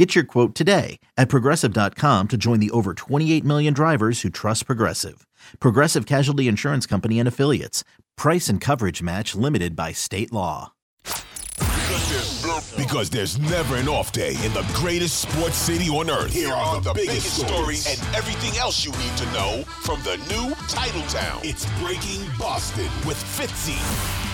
Get your quote today at progressive.com to join the over 28 million drivers who trust Progressive. Progressive Casualty Insurance Company and Affiliates. Price and coverage match limited by state law. Because there's never an off day in the greatest sports city on earth. Here are the, biggest stories and everything else you need to know from the new title town. It's Breaking Boston with Fitzy.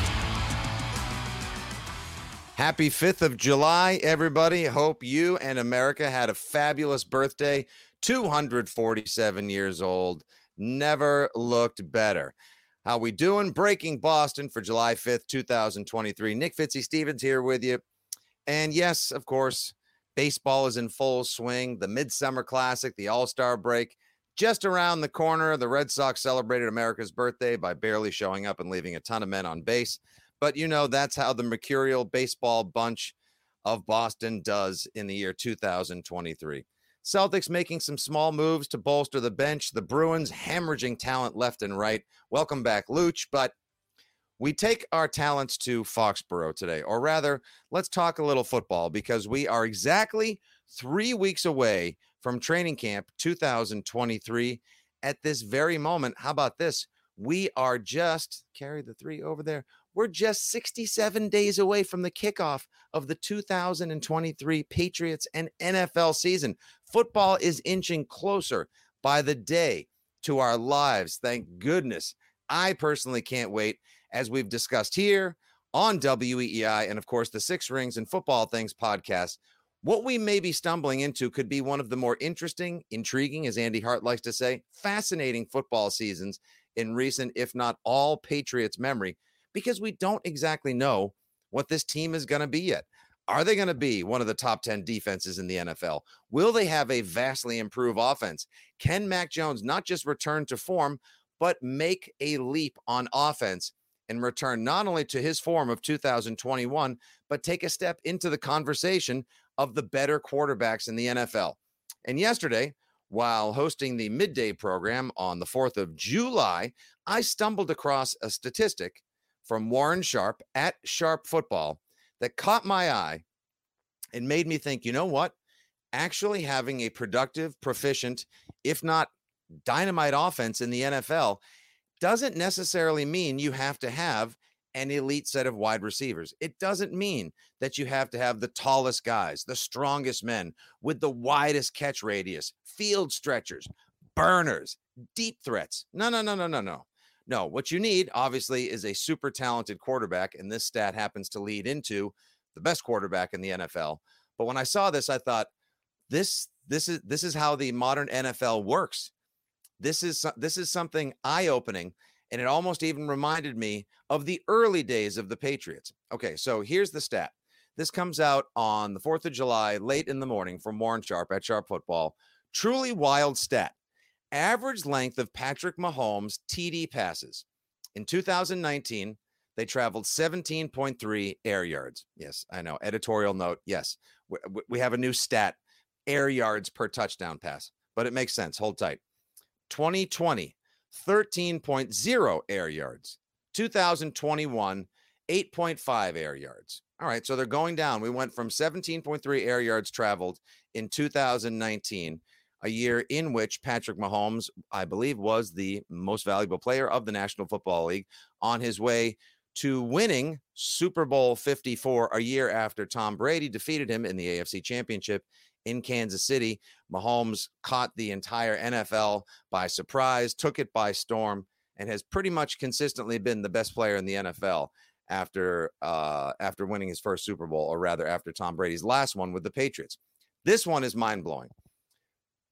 Happy 5th of July, everybody. Hope you and America had a fabulous birthday. 247 years old. Never looked better. How we doing? Breaking Boston for July 5th, 2023. Nick Fitzy Stevens here with you. And yes, of course, baseball is in full swing. The Midsummer Classic, the All-Star break, just around the corner. The Red Sox celebrated America's birthday by barely showing up and leaving a ton of men on base. But you know, that's how the Mercurial Baseball Bunch of Boston does in the year 2023. Celtics making some small moves to bolster the bench. The Bruins hemorrhaging talent left and right. Welcome back, Luch. But we take our talents to Foxborough today, or rather, let's talk a little football because we are exactly three weeks away from training camp 2023 at this very moment. How about this? We are just carry the three over there. We're just 67 days away from the kickoff of the 2023 Patriots and NFL season. Football is inching closer by the day to our lives. Thank goodness. I personally can't wait, as we've discussed here on WEEI and, of course, the Six Rings and Football Things podcast. What we may be stumbling into could be one of the more interesting, intriguing, as Andy Hart likes to say, fascinating football seasons in recent, if not all, Patriots memory because we don't exactly know what this team is going to be yet. Are they going to be one of the top 10 defenses in the NFL? Will they have a vastly improved offense? Can Mac Jones not just return to form, but make a leap on offense and return not only to his form of 2021, but take a step into the conversation of the better quarterbacks in the NFL? And yesterday, while hosting the midday program on the 4th of July, I stumbled across a statistic from Warren Sharp at Sharp Football that caught my eye and made me think, you know what? Actually having a productive, proficient, if not dynamite offense in the NFL doesn't necessarily mean you have to have an elite set of wide receivers. It doesn't mean that you have to have the tallest guys, the strongest men with the widest catch radius, field stretchers, burners, deep threats. No, no, no, no, no, no. No, what you need obviously is a super talented quarterback, and this stat happens to lead into the best quarterback in the NFL. But when I saw this, I thought this this is this is how the modern NFL works. This is this is something eye-opening and it almost even reminded me of the early days of the Patriots. Okay, so here's the stat. This comes out on the 4th of July, late in the morning from Warren Sharp at Sharp Football. Truly wild stat average length of Patrick Mahomes' TD passes. In 2019, they traveled 17.3 air yards. Yes, I know. Editorial note. Yes, we, we have a new stat air yards per touchdown pass, but it makes sense. Hold tight. 2020, 13.0 air yards. 2021, 8.5 air yards. All right, so they're going down. We went from 17.3 air yards traveled in 2019 a year in which Patrick Mahomes, I believe, was the most valuable player of the National Football League on his way to winning Super Bowl 54 a year after Tom Brady defeated him in the AFC Championship in Kansas City. Mahomes caught the entire NFL by surprise, took it by storm, and has pretty much consistently been the best player in the NFL after uh, after winning his first Super Bowl, or rather after Tom Brady's last one with the Patriots. This one is mind blowing.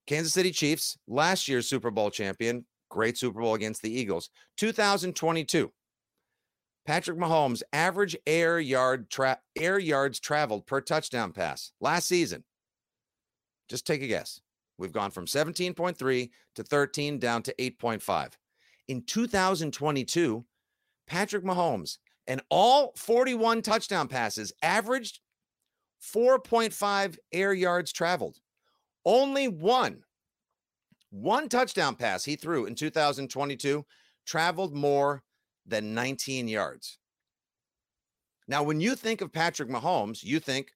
Kansas City Chiefs, last year's Super Bowl champion, great Super Bowl against the Eagles. 2022, Patrick Mahomes average air yard tra- air yards traveled per touchdown pass last season. Just take a guess. We've gone from 17.3 to 13 down to 8.5. In 2022, Patrick Mahomes and all 41 touchdown passes averaged 4.5 air yards traveled. Only one, one touchdown pass he threw in 2022 traveled more than 19 yards. Now, when you think of Patrick Mahomes, you think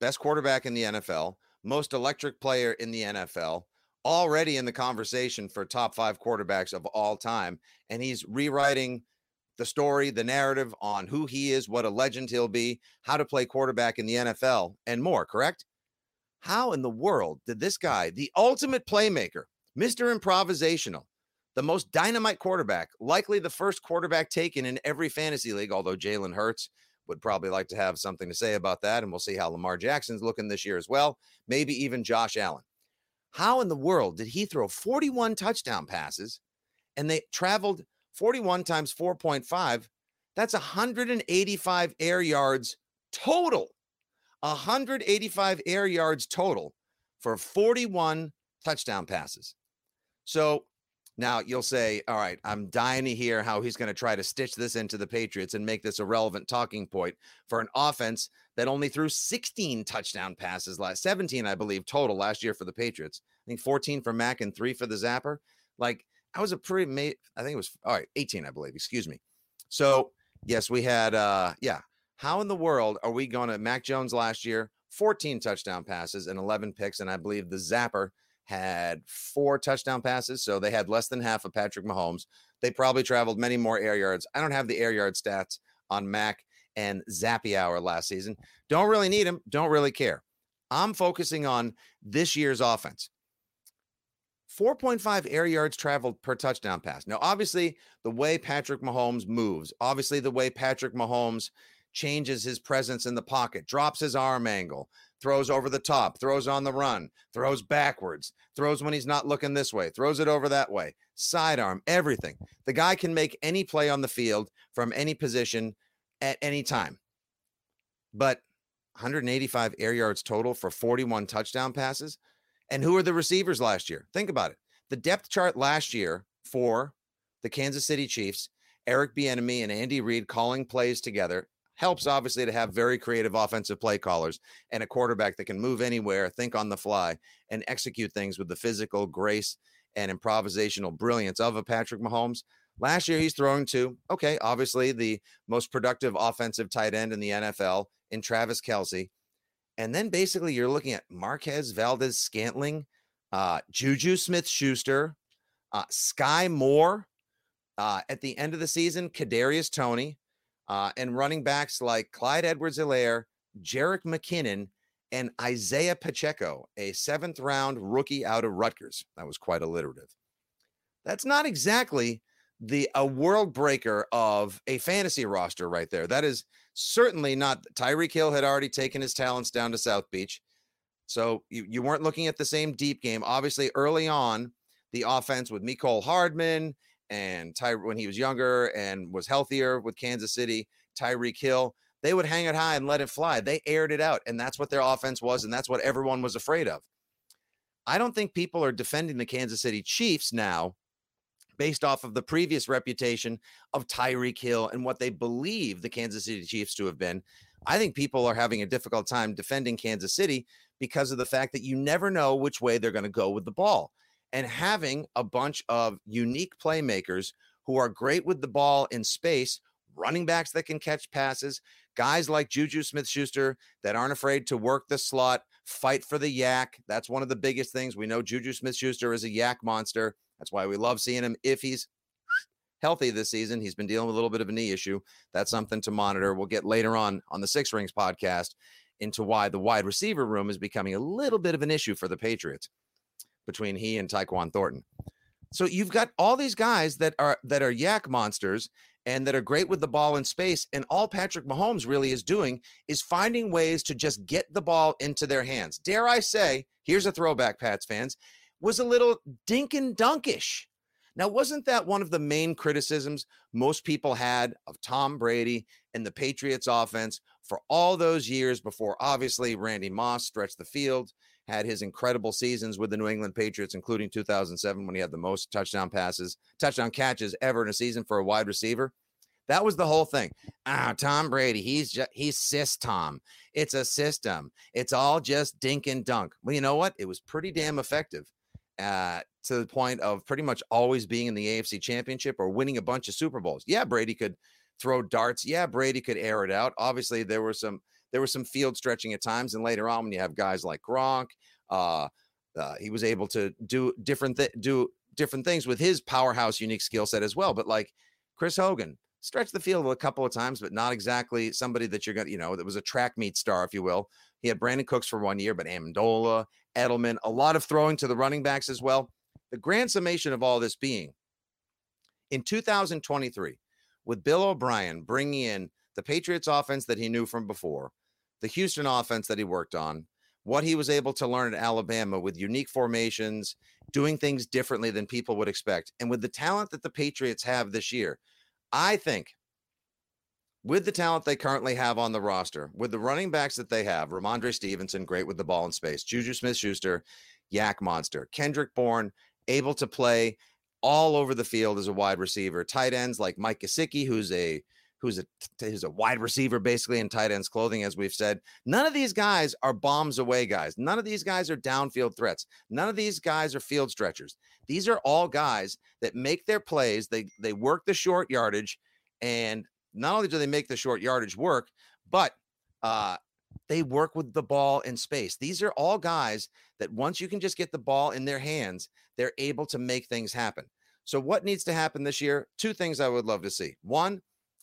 best quarterback in the NFL, most electric player in the NFL, already in the conversation for top five quarterbacks of all time. And he's rewriting the story, the narrative on who he is, what a legend he'll be, how to play quarterback in the NFL, and more, correct? How in the world did this guy, the ultimate playmaker, Mr. Improvisational, the most dynamite quarterback, likely the first quarterback taken in every fantasy league, although Jalen Hurts would probably like to have something to say about that. And we'll see how Lamar Jackson's looking this year as well. Maybe even Josh Allen. How in the world did he throw 41 touchdown passes and they traveled 41 times 4.5? That's 185 air yards total. 185 air yards total for 41 touchdown passes. So now you'll say, all right, I'm dying to hear how he's going to try to stitch this into the Patriots and make this a relevant talking point for an offense that only threw 16 touchdown passes last 17, I believe, total last year for the Patriots. I think 14 for Mac and three for the Zapper. Like I was a pretty. I think it was all right, 18, I believe. Excuse me. So yes, we had uh yeah. How in the world are we going to Mac Jones last year? 14 touchdown passes and 11 picks, and I believe the Zapper had four touchdown passes, so they had less than half of Patrick Mahomes. They probably traveled many more air yards. I don't have the air yard stats on Mac and Zappy Hour last season. Don't really need them. Don't really care. I'm focusing on this year's offense. 4.5 air yards traveled per touchdown pass. Now, obviously, the way Patrick Mahomes moves, obviously, the way Patrick Mahomes changes his presence in the pocket, drops his arm angle, throws over the top, throws on the run, throws backwards, throws when he's not looking this way, throws it over that way, sidearm, everything. The guy can make any play on the field from any position at any time. But 185 air yards total for 41 touchdown passes. And who are the receivers last year? Think about it. The depth chart last year for the Kansas City Chiefs, Eric Bieniemy and Andy Reid calling plays together helps obviously to have very creative offensive play callers and a quarterback that can move anywhere, think on the fly, and execute things with the physical grace and improvisational brilliance of a Patrick Mahomes. Last year, he's throwing to, okay, obviously the most productive offensive tight end in the NFL in Travis Kelce. And then basically you're looking at Marquez Valdes-Scantling, uh, Juju Smith Schuster, uh, Sky Moore. Uh, at the end of the season, Kadarius Toney, uh, and running backs like Clyde Edwards-Helaire, Jerick McKinnon, and Isaiah Pacheco, a seventh round rookie out of Rutgers. That was quite alliterative. That's not exactly the a world breaker of a fantasy roster right there. That is certainly not Tyreek Hill had already taken his talents down to South Beach. So you, you weren't looking at the same deep game. Obviously, early on, the offense with Mecole Hardman and Ty when he was younger and was healthier with Kansas City, Tyreek Hill, they would hang it high and let it fly. They aired it out, and that's what their offense was, and that's what everyone was afraid of. I don't think people are defending the Kansas City Chiefs now based off of the previous reputation of Tyreek Hill and what they believe the Kansas City Chiefs to have been. I think people are having a difficult time defending Kansas City because of the fact that you never know which way they're going to go with the ball and having a bunch of unique playmakers who are great with the ball in space, running backs that can catch passes, guys like Juju Smith Schuster that aren't afraid to work the slot, fight for the YAC. That's one of the biggest things. We know Juju Smith Schuster is a YAC monster. That's why we love seeing him if he's healthy this season. He's been dealing with a little bit of a knee issue. That's something to monitor. We'll get later on on the Six Rings podcast into why the wide receiver room is becoming a little bit of an issue for the Patriots between he and Tyquan Thornton. So you've got all these guys that are that are YAC monsters and that are great with the ball in space. And all Patrick Mahomes really is doing is finding ways to just get the ball into their hands. Dare I say, here's a throwback, Pats fans, was a little dink and dunkish. Now, wasn't that one of the main criticisms most people had of Tom Brady and the Patriots offense for all those years before obviously Randy Moss stretched the field had his incredible seasons with the New England Patriots, including 2007 when he had the most touchdown passes, touchdown catches ever in a season for a wide receiver. That was the whole thing. Ah, Tom Brady, he's just he's sis Tom. It's a system. It's all just dink and dunk. Well, you know what? It was pretty damn effective. Uh, to the point of pretty much always being in the AFC championship or winning a bunch of Super Bowls. Yeah, Brady could throw darts. Yeah, Brady could air it out. Obviously, there were some there was some field stretching at times, and later on, when you have guys like Gronk, uh, uh, he was able to do different th- do different things with his powerhouse, unique skill set as well. But like Chris Hogan, stretched the field a couple of times, but not exactly somebody that you're gonna, you know, that was a track meet star, if you will. He had Brandin Cooks for one year, but Amendola, Edelman, a lot of throwing to the running backs as well. The grand summation of all this being in 2023, with Bill O'Brien bringing in the Patriots offense that he knew from before, the Houston offense that he worked on, what he was able to learn at Alabama with unique formations, doing things differently than people would expect. And with the talent that the Patriots have this year, I think with the talent they currently have on the roster, with the running backs that they have, Rhamondre Stevenson, great with the ball in space, Juju Smith Schuster, YAC Monster, Kendrick Bourne, able to play all over the field as a wide receiver, tight ends like Mike Gesicki, who's a who's a who's a wide receiver basically in tight ends clothing, as we've said. None of these guys are bombs away guys. None of these guys are downfield threats. None of these guys are field stretchers. These are all guys that make their plays. They they work the short yardage, and not only do they make the short yardage work, but uh, they work with the ball in space. These are all guys that once you can just get the ball in their hands, they're able to make things happen. So, what needs to happen this year? Two things I would love to see. One,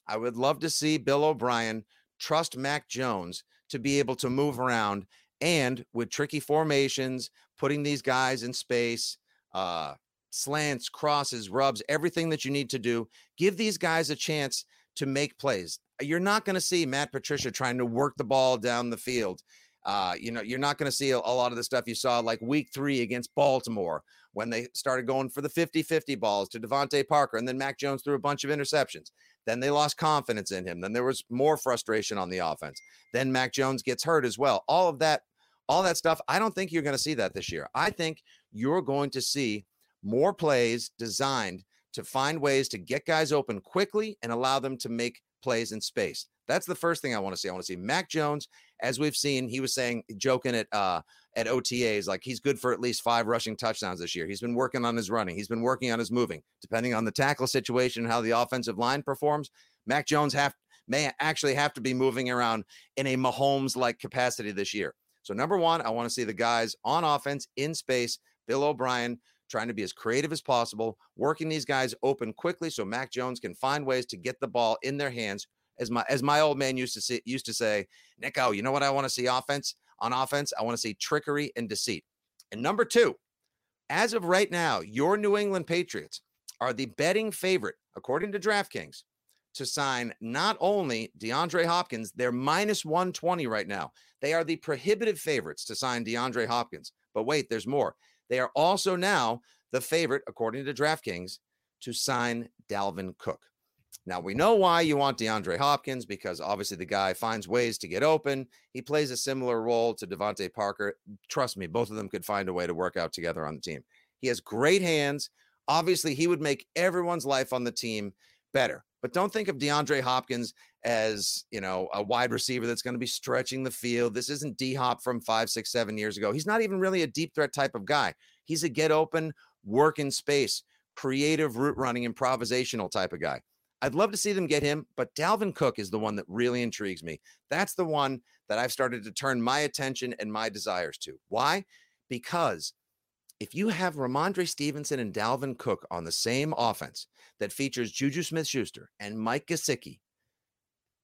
I would love to see Bill O'Brien trust Mac Jones to be able to move around and with tricky formations, putting these guys in space, uh, slants, crosses, rubs, everything that you need to do. Give these guys a chance to make plays. You're not going to see Matt Patricia trying to work the ball down the field. Uh, you know, you're not going to see a, a, lot of the stuff you saw like week three against Baltimore when they started going for the 50 50 balls to DeVante Parker and then Mac Jones threw a bunch of interceptions. Then they lost confidence in him. Then there was more frustration on the offense. Then Mac Jones gets hurt as well. All of that, all that stuff, I don't think you're going to see that this year. I think you're going to see more plays designed to find ways to get guys open quickly and allow them to make plays in space. That's the first thing I want to see. I want to see Mac Jones, as we've seen, he was saying, joking at uh at OTAs, like he's good for at least five rushing touchdowns this year. He's been working on his running, he's been working on his moving. Depending on the tackle situation and how the offensive line performs, Mac Jones have may actually have to be moving around in a Mahomes like capacity this year. So number one, I want to see the guys on offense in space. Bill O'Brien trying to be as creative as possible, working these guys open quickly so Mac Jones can find ways to get the ball in their hands. As my as my old man used to say, used to say, Nico, you know what I want to see offense on offense? I want to see trickery and deceit. And number two, as of right now, your New England Patriots are the betting favorite, according to DraftKings, to sign not only DeAndre Hopkins, they're minus 120 right now. They are the prohibitive favorites to sign DeAndre Hopkins. But wait, there's more. They are also now the favorite, according to DraftKings, to sign Dalvin Cook. Now, we know why you want DeAndre Hopkins because obviously the guy finds ways to get open. He plays a similar role to DeVante Parker. Trust me, both of them could find a way to work out together on the team. He has great hands. Obviously, he would make everyone's life on the team better. But don't think of DeAndre Hopkins as, you know, a wide receiver that's going to be stretching the field. This isn't D Hop from five, six, seven years ago. He's not even really a deep threat type of guy. He's a get open, work in space, creative route running, improvisational type of guy. I'd love to see them get him, but Dalvin Cook is the one that really intrigues me. That's the one that I've started to turn my attention and my desires to. Why? Because if you have Rhamondre Stevenson and Dalvin Cook on the same offense that features Juju Smith Schuster and Mike Gesicki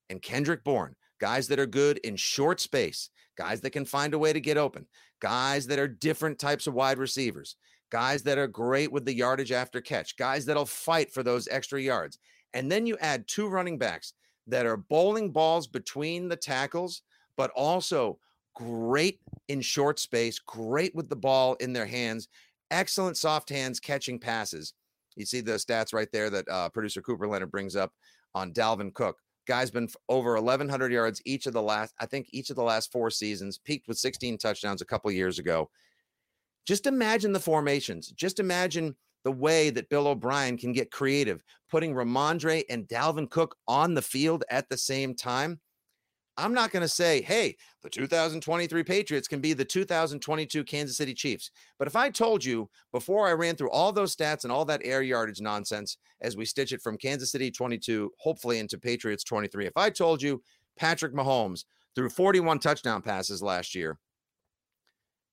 and Kendrick Bourne, guys that are good in short space, guys that can find a way to get open, guys that are different types of wide receivers, guys that are great with the yardage after catch, guys that'll fight for those extra yards. And then you add two running backs that are bowling balls between the tackles, but also great in short space, great with the ball in their hands, excellent soft hands catching passes. You see the stats right there that uh, producer Cooper Leonard brings up on Dalvin Cook. Guy's been over 1,100 yards each of the last, I think, each of the last four seasons, peaked with 16 touchdowns a couple years ago. Just imagine the formations. Just imagine the way that Bill O'Brien can get creative, putting Rhamondre and Dalvin Cook on the field at the same time. I'm not going to say, hey, the 2023 Patriots can be the 2022 Kansas City Chiefs. But if I told you before I ran through all those stats and all that air yardage nonsense as we stitch it from Kansas City 22, hopefully into Patriots 23, if I told you Patrick Mahomes threw 41 touchdown passes last year,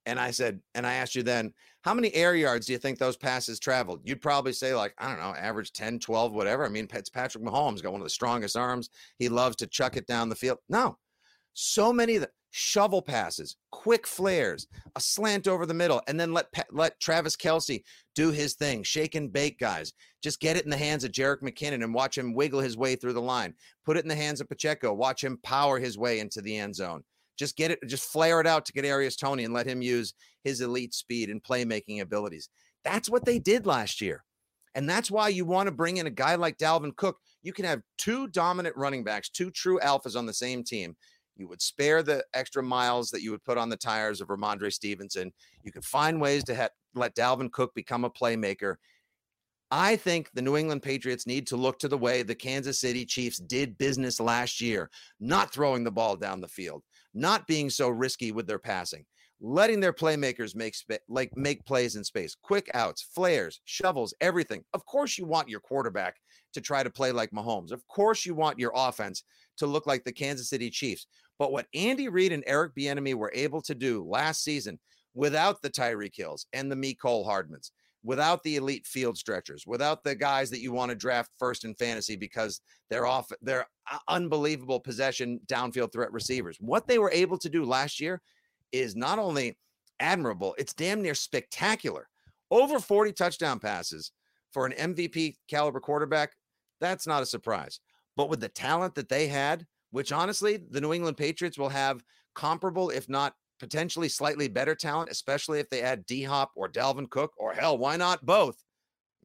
and I said, and I asked you then, how many air yards do you think those passes traveled? You'd probably say, like, I don't know, average 10, 12, whatever. I mean, it's Patrick Mahomes, got one of the strongest arms. He loves to chuck it down the field. No, so many of the shovel passes, quick flares, a slant over the middle, and then let let Travis Kelce do his thing, shake and bake guys. Just get it in the hands of Jerick McKinnon and watch him wiggle his way through the line. Put it in the hands of Pacheco, watch him power his way into the end zone. Just get it, just flare it out to get Kadarius Toney and let him use his elite speed and playmaking abilities. That's what they did last year. And that's why you want to bring in a guy like Dalvin Cook. You can have two dominant running backs, two true alphas on the same team. You would spare the extra miles that you would put on the tires of Rhamondre Stevenson. You could find ways to ha- let Dalvin Cook become a playmaker. I think the New England Patriots need to look to the way the Kansas City Chiefs did business last year, not throwing the ball down the field, not being so risky with their passing, letting their playmakers make sp- like make plays in space, quick outs, flares, shovels, everything. Of course, you want your quarterback to try to play like Mahomes. Of course, you want your offense to look like the Kansas City Chiefs. But what Andy Reid and Eric Bieniemy were able to do last season without the Tyreek Hills and the Mecole Hardmans, without the elite field stretchers, without the guys that you want to draft first in fantasy because they're off, they're unbelievable possession downfield threat receivers. What they were able to do last year is not only admirable, it's damn near spectacular. Over 40 touchdown passes for an MVP caliber quarterback, that's not a surprise. But with the talent that they had, which honestly, the New England Patriots will have comparable, if not potentially slightly better talent, especially if they add D Hop or Dalvin Cook, or hell, why not both?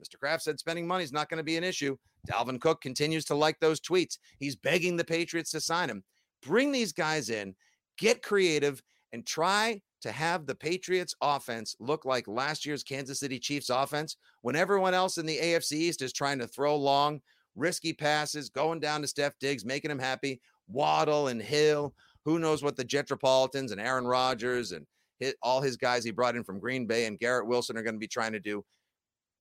Mr. Kraft said spending money is not going to be an issue. Dalvin Cook continues to like those tweets. He's begging the Patriots to sign him. Bring these guys in, get creative, and try to have the Patriots offense look like last year's Kansas City Chiefs offense when everyone else in the AFC East is trying to throw long, risky passes, going down to Stef Diggs, making him happy. Waddle and Hill. Who knows what the Jetropolitans and Aaron Rodgers and all his guys he brought in from Green Bay and Garrett Wilson are going to be trying to do.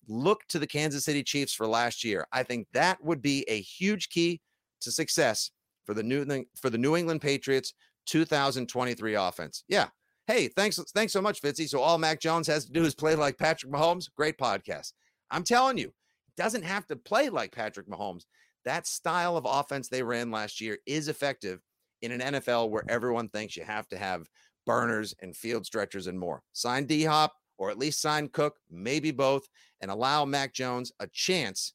Look to the Kansas City Chiefs for last year. I think that would be a huge key to success for the New for the New England Patriots 2023 offense. Yeah. Hey, thanks thanks so much, Fitzy. So all Mac Jones has to do is play like Patrick Mahomes. Great podcast. I'm telling you, doesn't have to play like Patrick Mahomes that style of offense they ran last year is effective in an NFL where everyone thinks you have to have burners and field stretchers and more. Sign D Hop or at least sign Cook, maybe both, and allow Mac Jones a chance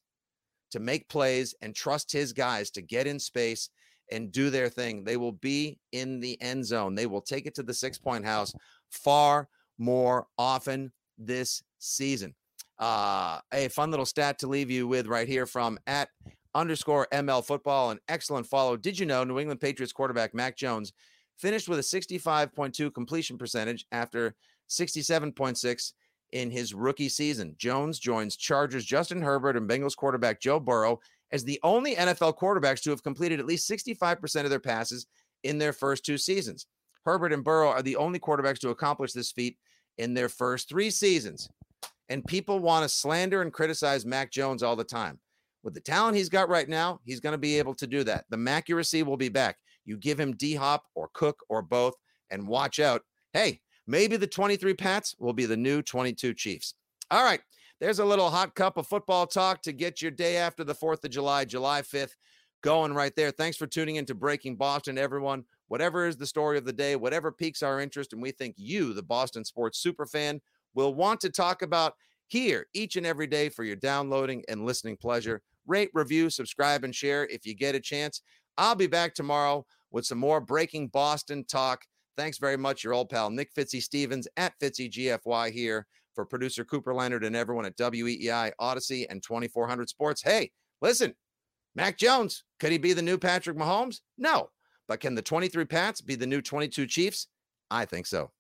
to make plays and trust his guys to get in space and do their thing. They will be in the end zone. They will take it to the six point house far more often this season. Uh, a fun little stat to leave you with right here from at underscore ML football, an excellent follow. Did you know New England Patriots quarterback Mac Jones finished with a 65.2 completion percentage after 67.6 in his rookie season? Jones joins Chargers Justin Herbert and Bengals quarterback Joe Burrow as the only NFL quarterbacks to have completed at least 65% of their passes in their first two seasons. Herbert and Burrow are the only quarterbacks to accomplish this feat in their first three seasons. And people want to slander and criticize Mac Jones all the time. With the talent he's got right now, he's going to be able to do that. The accuracy will be back. You give him D Hop or Cook or both, and watch out. Hey, maybe the 23 Pats will be the new 22 Chiefs. All right. There's a little hot cup of football talk to get your day after the 4th of July, July 5th, going right there. Thanks for tuning in to Breaking Boston, everyone. Whatever is the story of the day, whatever piques our interest, and we think you, the Boston sports super fan, will want to talk about here each and every day for your downloading and listening pleasure rate, review, subscribe, and share if you get a chance. I'll be back tomorrow with some more breaking Boston talk. Thanks very much, your old pal Nick Fitzy Stevens at Fitzy GFY here for producer Cooper Leonard and everyone at WEEI Audacy and 2400 Sports. Hey, listen, Mac Jones, could he be the new Patrick Mahomes? No. But can the 23 Pats be the new 22 Chiefs? I think so.